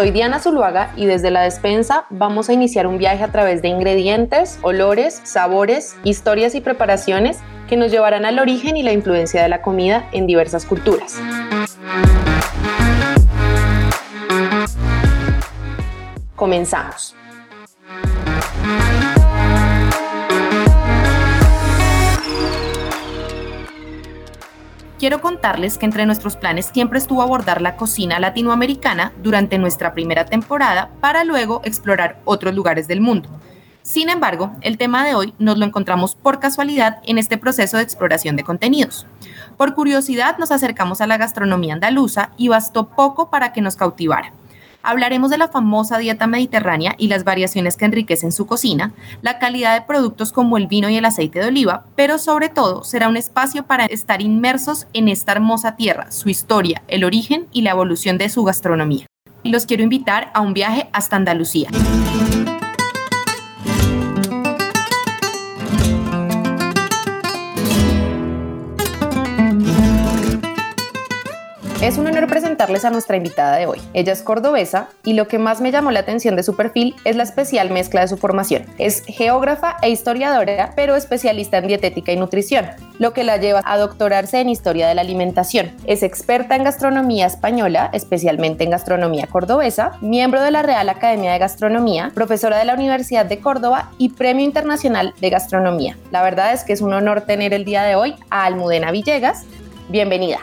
Soy Diana Zuluaga y desde la despensa vamos a iniciar un viaje a través de ingredientes, olores, sabores, historias y preparaciones que nos llevarán al origen y la influencia de la comida en diversas culturas. Comenzamos. quiero contarles que entre nuestros planes siempre estuvo abordar la cocina latinoamericana durante nuestra primera temporada para luego explorar otros lugares del mundo. Sin embargo, el tema de hoy nos lo encontramos por casualidad en este proceso de exploración de contenidos. Por curiosidad nos acercamos a la gastronomía andaluza y bastó poco para que nos cautivara. Hablaremos de la famosa dieta mediterránea y las variaciones que enriquecen su cocina, la calidad de productos como el vino y el aceite de oliva, pero sobre todo será un espacio para estar inmersos en esta hermosa tierra, su historia, el origen y la evolución de su gastronomía. Los quiero invitar a un viaje hasta Andalucía. Es un honor presentarles a nuestra invitada de hoy. Ella es cordobesa y lo que más me llamó la atención de su perfil es la especial mezcla de su formación. Es geógrafa e historiadora, pero especialista en dietética y nutrición, lo que la lleva a doctorarse en historia de la alimentación. Es experta en gastronomía española, especialmente en gastronomía cordobesa, miembro de la Real Academia de Gastronomía, profesora de la Universidad de Córdoba y Premio Internacional de Gastronomía. La verdad es que es un honor tener el día de hoy a Almudena Villegas. Bienvenida.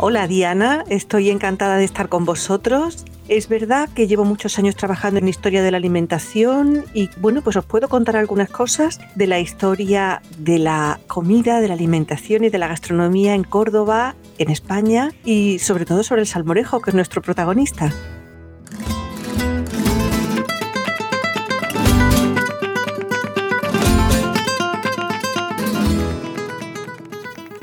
Hola Diana, estoy encantada de estar con vosotros. Es verdad que llevo muchos años trabajando en historia de la alimentación y bueno, pues os puedo contar algunas cosas de la historia de la comida, de la alimentación y de la gastronomía en Córdoba, en España y sobre todo sobre el salmorejo, que es nuestro protagonista.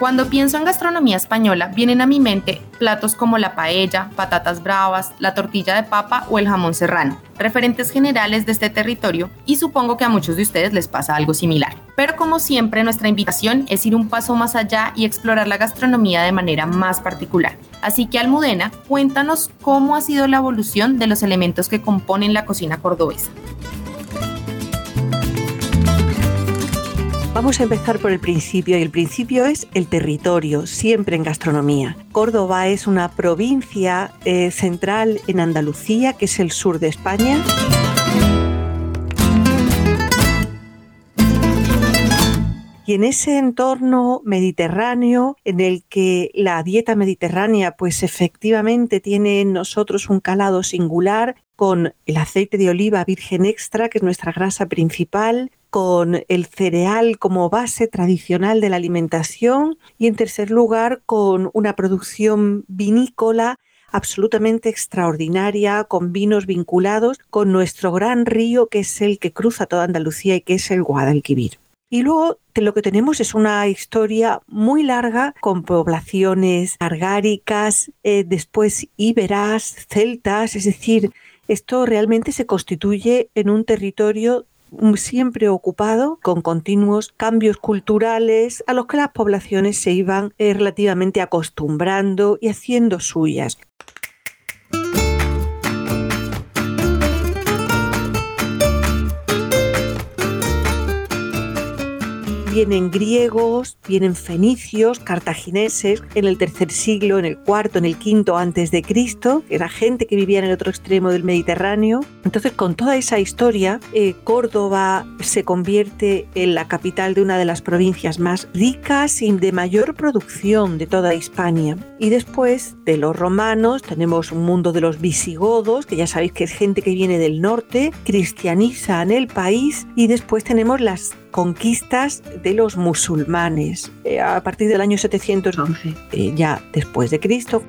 Cuando pienso en gastronomía española, vienen a mi mente platos como la paella, patatas bravas, la tortilla de papa o el jamón serrano, referentes generales de este territorio y supongo que a muchos de ustedes les pasa algo similar. Pero como siempre, nuestra invitación es ir un paso más allá y explorar la gastronomía de manera más particular. Así que Almudena, cuéntanos cómo ha sido la evolución de los elementos que componen la cocina cordobesa. Vamos a empezar por el principio y el principio es el territorio, siempre en gastronomía. Córdoba es una provincia eh, central en Andalucía, que es el sur de España. Y en ese entorno mediterráneo, en el que la dieta mediterránea, pues efectivamente tiene en nosotros un calado singular, con el aceite de oliva virgen extra, que es nuestra grasa principal, con el cereal como base tradicional de la alimentación y en tercer lugar con una producción vinícola absolutamente extraordinaria, con vinos vinculados con nuestro gran río que es el que cruza toda Andalucía y que es el Guadalquivir. Y luego lo que tenemos es una historia muy larga con poblaciones argáricas, eh, después íberas, celtas, es decir, esto realmente se constituye en un territorio siempre ocupado con continuos cambios culturales a los que las poblaciones se iban eh, relativamente acostumbrando y haciendo suyas. Vienen griegos, vienen fenicios, cartagineses en el tercer siglo, en el cuarto, en el quinto antes de Cristo, era gente que vivía en el otro extremo del Mediterráneo. Entonces, con toda esa historia, eh, Córdoba se convierte en la capital de una de las provincias más ricas y de mayor producción de toda Hispania. Y después de los romanos tenemos un mundo de los visigodos, que ya sabéis que es gente que viene del norte, cristianizan el país y después tenemos las conquistas de los musulmanes eh, a partir del año 711, eh, ya después de Cristo.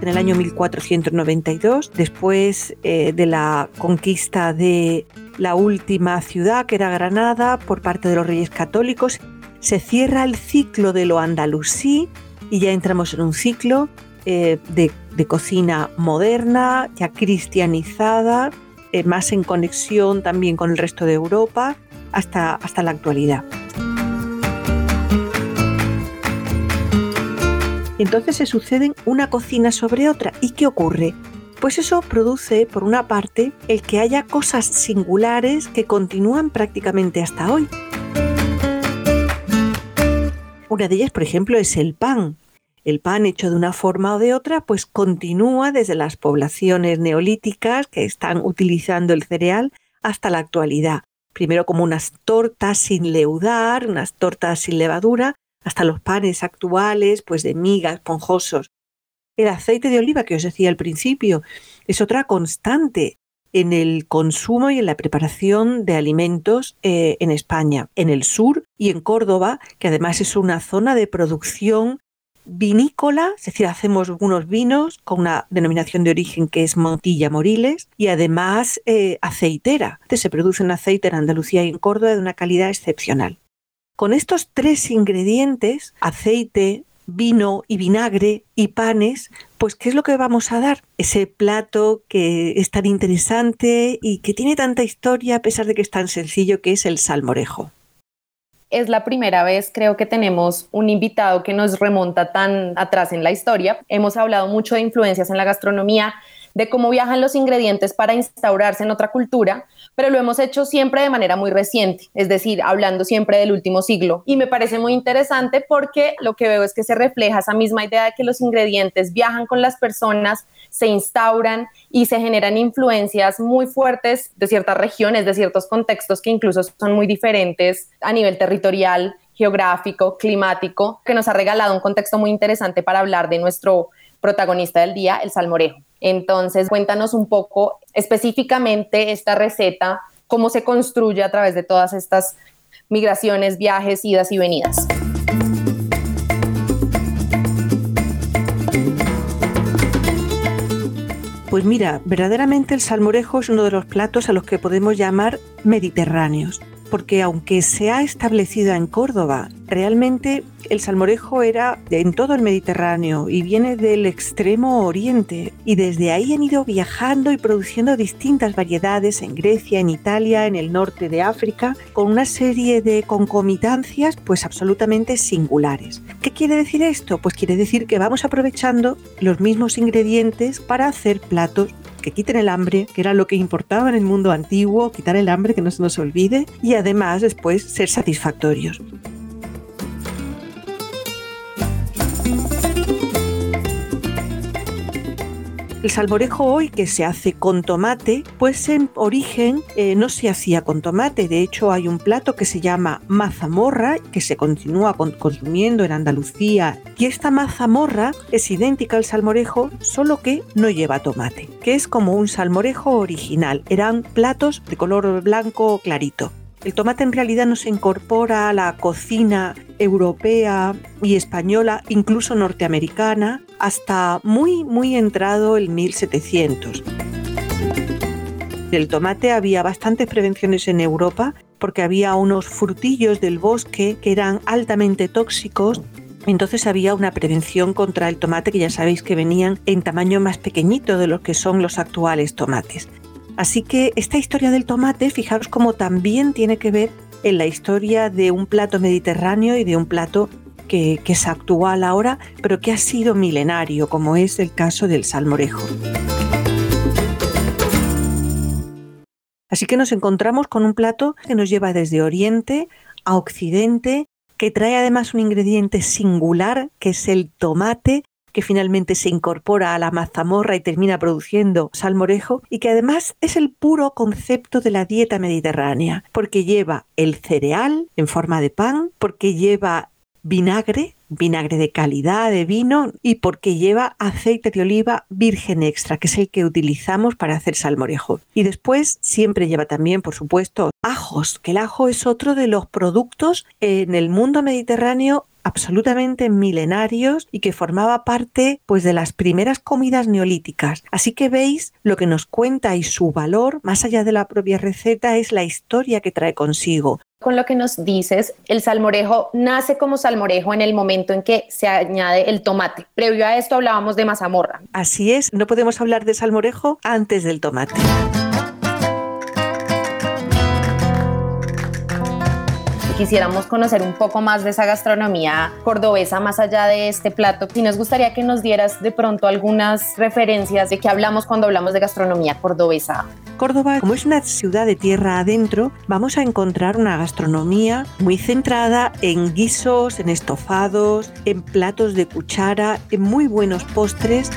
En el año 1492, después eh, de la conquista de la última ciudad, que era Granada, por parte de los reyes católicos. Se cierra el ciclo de lo andalusí y ya entramos en un ciclo eh, de, cocina moderna, ya cristianizada, eh, más en conexión también con el resto de Europa, hasta, hasta la actualidad. Entonces se suceden una cocina sobre otra. ¿Y qué ocurre? Pues eso produce, por una parte, el que haya cosas singulares que continúan prácticamente hasta hoy. Una de ellas, por ejemplo, es el pan. El pan hecho de una forma o de otra, pues continúa desde las poblaciones neolíticas que están utilizando el cereal hasta la actualidad. Primero como unas tortas sin leudar, unas tortas sin levadura, hasta los panes actuales, pues de migas, esponjosos. El aceite de oliva que os decía al principio es otra constante en el consumo y en la preparación de alimentos eh, en España, en el sur y en Córdoba, que además es una zona de producción vinícola, es decir, hacemos unos vinos con una denominación de origen que es Montilla Moriles y además eh, aceitera. se produce un aceite en Andalucía y en Córdoba de una calidad excepcional. Con estos tres ingredientes, aceite, vino y vinagre y panes, pues ¿qué es lo que vamos a dar? Ese plato que es tan interesante y que tiene tanta historia a pesar de que es tan sencillo que es el salmorejo. Es la primera vez, creo que tenemos un invitado que nos remonta tan atrás en la historia. Hemos hablado mucho de influencias en la gastronomía, de cómo viajan los ingredientes para instaurarse en otra cultura, pero lo hemos hecho siempre de manera muy reciente, es decir, hablando siempre del último siglo. Y me parece muy interesante porque lo que veo es que se refleja esa misma idea de que los ingredientes viajan con las personas, se instauran y se generan influencias muy fuertes de ciertas regiones, de ciertos contextos que incluso son muy diferentes a nivel territorial, geográfico, climático, que nos ha regalado un contexto muy interesante para hablar de nuestro protagonista del día, el salmorejo. Entonces, cuéntanos un poco específicamente esta receta, cómo se construye a través de todas estas migraciones, viajes, idas y venidas. Pues mira, verdaderamente el salmorejo es uno de los platos a los que podemos llamar mediterráneos porque aunque se ha establecido en Córdoba, realmente el salmorejo era en todo el Mediterráneo y viene del extremo oriente y desde ahí han ido viajando y produciendo distintas variedades en Grecia, en Italia, en el norte de África, con una serie de concomitancias pues absolutamente singulares. ¿Qué quiere decir esto? Pues quiere decir que vamos aprovechando los mismos ingredientes para hacer platos que quiten el hambre, que era lo que importaba en el mundo antiguo, quitar el hambre, que no se nos olvide, y además después ser satisfactorios. El salmorejo hoy que se hace con tomate, pues en origen eh, no se hacía con tomate. De hecho, hay un plato que se llama mazamorra, que se continúa consumiendo en Andalucía. Y esta mazamorra es idéntica al salmorejo, solo que no lleva tomate, que es como un salmorejo original. Eran platos de color blanco clarito. El tomate en realidad no se incorpora a la cocina europea y española, incluso norteamericana, hasta muy, muy entrado el 1700. Del tomate había bastantes prevenciones en Europa porque había unos frutillos del bosque que eran altamente tóxicos entonces había una prevención contra el tomate que ya sabéis que venían en tamaño más pequeñito de lo que son los actuales tomates. Así que esta historia del tomate, fijaros cómo también tiene que ver en la historia de un plato mediterráneo y de un plato que, es actual ahora, pero que ha sido milenario, como es el caso del salmorejo. Así que nos encontramos con un plato que nos lleva desde Oriente a Occidente, que trae además un ingrediente singular, que es el tomate, que finalmente se incorpora a la mazamorra y termina produciendo salmorejo, y que además es el puro concepto de la dieta mediterránea, porque lleva el cereal en forma de pan, porque lleva vinagre, vinagre de calidad de vino y porque lleva aceite de oliva virgen extra, que es el que utilizamos para hacer salmorejo. Y después siempre lleva también, por supuesto, ajos, que el ajo es otro de los productos en el mundo mediterráneo absolutamente milenarios y que formaba parte pues de las primeras comidas neolíticas. Así que veis lo que nos cuenta y su valor, más allá de la propia receta, es la historia que trae consigo. Con lo que nos dices, el salmorejo nace como salmorejo en el momento en que se añade el tomate. Previo a esto hablábamos de mazamorra. Así es, no podemos hablar de salmorejo antes del tomate. Quisiéramos conocer un poco más de esa gastronomía cordobesa más allá de este plato, y nos gustaría que nos dieras de pronto algunas referencias de qué hablamos cuando hablamos de gastronomía cordobesa. Córdoba, como es una ciudad de tierra adentro, vamos a encontrar una gastronomía muy centrada en guisos, en estofados, en platos de cuchara, en muy buenos postres.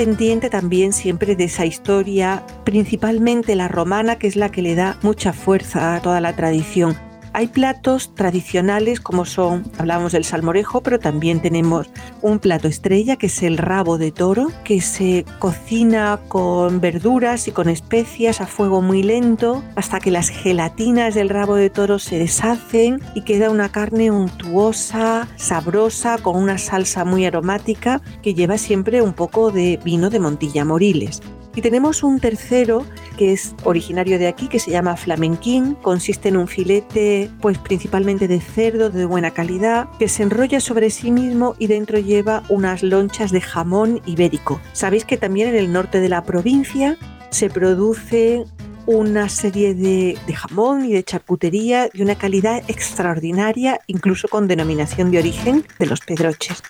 Pendiente también siempre de esa historia, principalmente la romana, que es la que le da mucha fuerza a toda la tradición. Hay platos tradicionales como son, hablamos del salmorejo, pero también tenemos un plato estrella que es el rabo de toro, que se cocina con verduras y con especias a fuego muy lento hasta que las gelatinas del rabo de toro se deshacen y queda una carne untuosa, sabrosa, con una salsa muy aromática que lleva siempre un poco de vino de Montilla Moriles. Y tenemos un tercero que es originario de aquí, que se llama flamenquín. Consiste en un filete, pues principalmente de cerdo de buena calidad, que se enrolla sobre sí mismo y dentro lleva unas lonchas de jamón ibérico. Sabéis que también en el norte de la provincia se produce una serie de, de, jamón y de charcutería de una calidad extraordinaria, incluso con denominación de origen de los pedroches.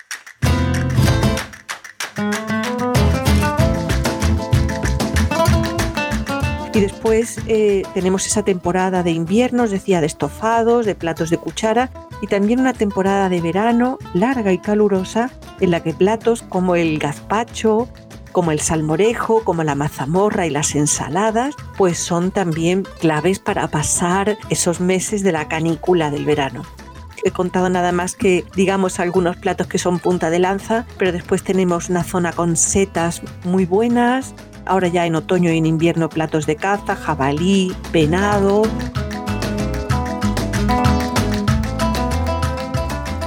Y después eh, tenemos esa temporada de invierno, os decía, de estofados, de platos de cuchara y también una temporada de verano larga y calurosa en la que platos como el gazpacho, como el salmorejo, como la mazamorra y las ensaladas, pues son también claves para pasar esos meses de la canícula del verano. He contado nada más que, digamos, algunos platos que son punta de lanza, pero después tenemos una zona con setas muy buenas, Ahora ya en otoño y en invierno platos de caza, jabalí, venado.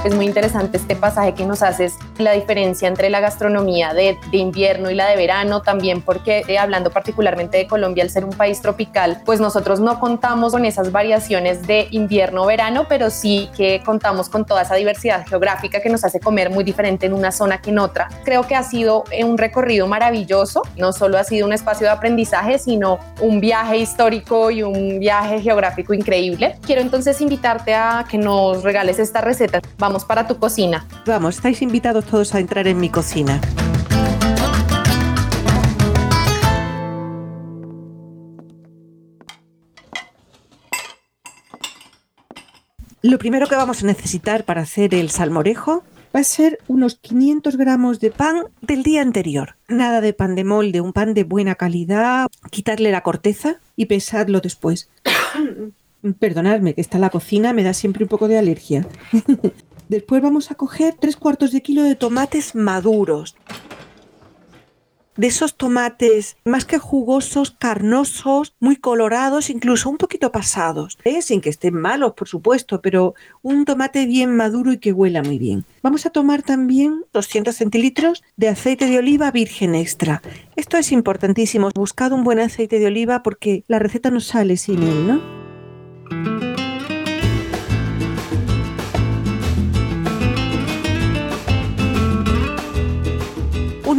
Es muy interesante este pasaje que nos haces, la diferencia entre la gastronomía de, invierno y la de verano, también porque eh, hablando particularmente de Colombia, al ser un país tropical, pues nosotros no contamos con esas variaciones de invierno-verano, pero sí que contamos con toda esa diversidad geográfica que nos hace comer muy diferente en una zona que en otra. Creo que ha sido eh, un recorrido maravilloso, no solo ha sido un espacio de aprendizaje, sino un viaje histórico y un viaje geográfico increíble. Quiero entonces invitarte a que nos regales esta receta. Vamos para tu cocina. Vamos, estáis invitados todos a entrar en mi cocina. Lo primero que vamos a necesitar para hacer el salmorejo va a ser unos 500 gramos de pan del día anterior. Nada de pan de molde, un pan de buena calidad. Quitarle la corteza y pesarlo después. Perdonadme, que está en la cocina, me da siempre un poco de alergia. Después vamos a coger tres cuartos de kilo de tomates maduros. De esos tomates más que jugosos, carnosos, muy colorados, incluso un poquito pasados. ¿eh? Sin que estén malos, por supuesto, pero un tomate bien maduro y que huela muy bien. Vamos a tomar también 200 centilitros de aceite de oliva virgen extra. Esto es importantísimo. Buscad un buen aceite de oliva porque la receta no sale sin él, ¿no?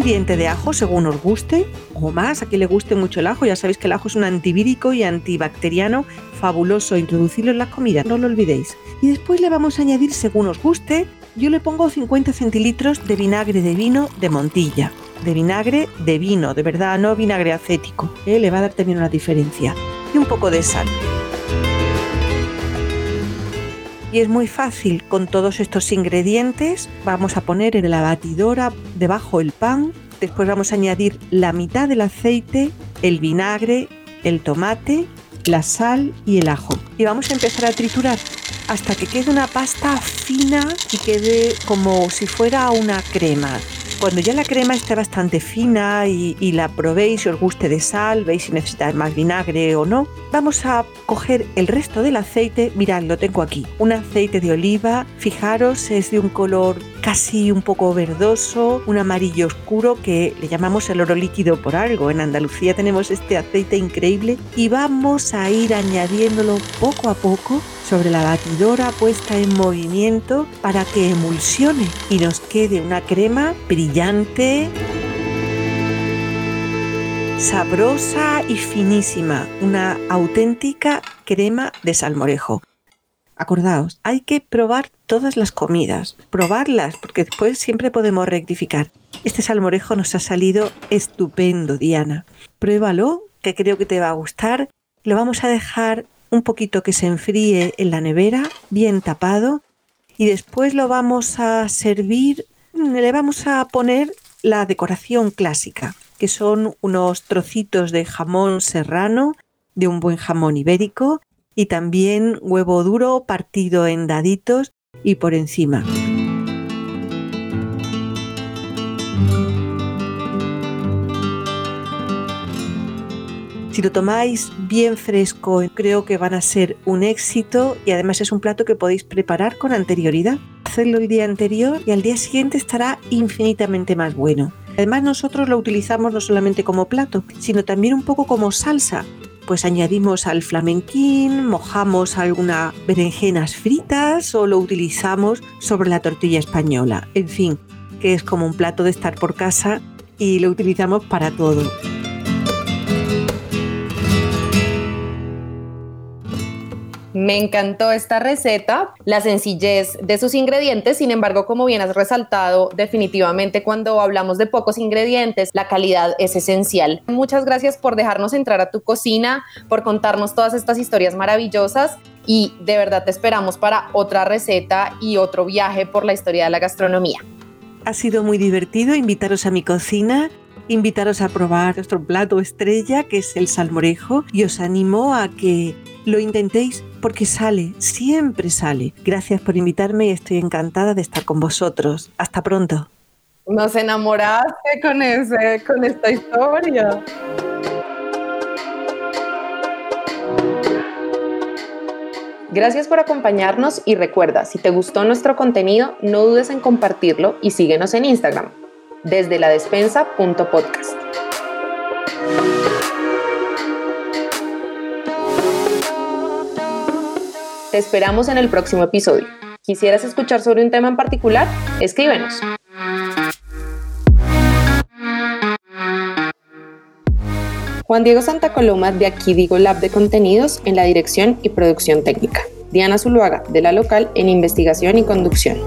Diente de ajo según os guste o más, a quien le guste mucho el ajo. Ya sabéis que el ajo es un antivírico y antibacteriano fabuloso. Introducirlo en las comidas, no lo olvidéis. Y después le vamos a añadir según os guste. Yo le pongo 50 centilitros de vinagre de vino de Montilla. De vinagre de vino, de verdad, no vinagre acético. ¿eh? Le va a dar también una diferencia. Y un poco de sal. Es muy fácil con todos estos ingredientes. Vamos a poner en la batidora debajo el pan. Después vamos a añadir la mitad del aceite, el vinagre, el tomate la sal y el ajo. Y vamos a empezar a triturar hasta que quede una pasta fina y quede como si fuera una crema. Cuando ya la crema esté bastante fina y, la probéis y os guste de sal, veis si necesitáis más vinagre o no, vamos a coger el resto del aceite. Mirad, lo tengo aquí. Un aceite de oliva, fijaros, es de un color casi un poco verdoso, un amarillo oscuro que le llamamos el oro líquido por algo. En Andalucía tenemos este aceite increíble y vamos a ir añadiéndolo poco a poco sobre la batidora puesta en movimiento para que emulsione y nos quede una crema brillante, sabrosa y finísima, una auténtica crema de salmorejo. Acordaos, hay que probar todas las comidas, probarlas, porque después siempre podemos rectificar. Este salmorejo nos ha salido estupendo, Diana. Pruébalo, que creo que te va a gustar. Lo vamos a dejar un poquito que se enfríe en la nevera, bien tapado, y después lo vamos a servir, le vamos a poner la decoración clásica, que son unos trocitos de jamón serrano, de un buen jamón ibérico, y también huevo duro partido en daditos y por encima. Si lo tomáis bien fresco, creo que van a ser un éxito y además es un plato que podéis preparar con anterioridad. Hacerlo el día anterior y al día siguiente estará infinitamente más bueno. Además nosotros lo utilizamos no solamente como plato, sino también un poco como salsa. Pues añadimos al flamenquín, mojamos algunas berenjenas fritas o lo utilizamos sobre la tortilla española. En fin, que es como un plato de estar por casa y lo utilizamos para todo. Me encantó esta receta, la sencillez de sus ingredientes, sin embargo, como bien has resaltado, definitivamente cuando hablamos de pocos ingredientes, la calidad es esencial. Muchas gracias por dejarnos entrar a tu cocina, por contarnos todas estas historias maravillosas y de verdad te esperamos para otra receta y otro viaje por la historia de la gastronomía. Ha sido muy divertido invitaros a mi cocina invitaros a probar nuestro plato estrella, que es el salmorejo, y os animo a que lo intentéis porque sale, siempre sale. Gracias por invitarme y estoy encantada de estar con vosotros. Hasta pronto. Nos enamoraste con, ese, con esta historia. Gracias por acompañarnos y recuerda, si te gustó nuestro contenido, no dudes en compartirlo y síguenos en Instagram, desde la despensa.podcast. Te esperamos en el próximo episodio. ¿Quisieras escuchar sobre un tema en particular? Escríbenos. Juan Diego Santa Coloma de Aquí Digo Lab de Contenidos en la dirección y producción técnica. Diana Zuluaga de la local en investigación y conducción.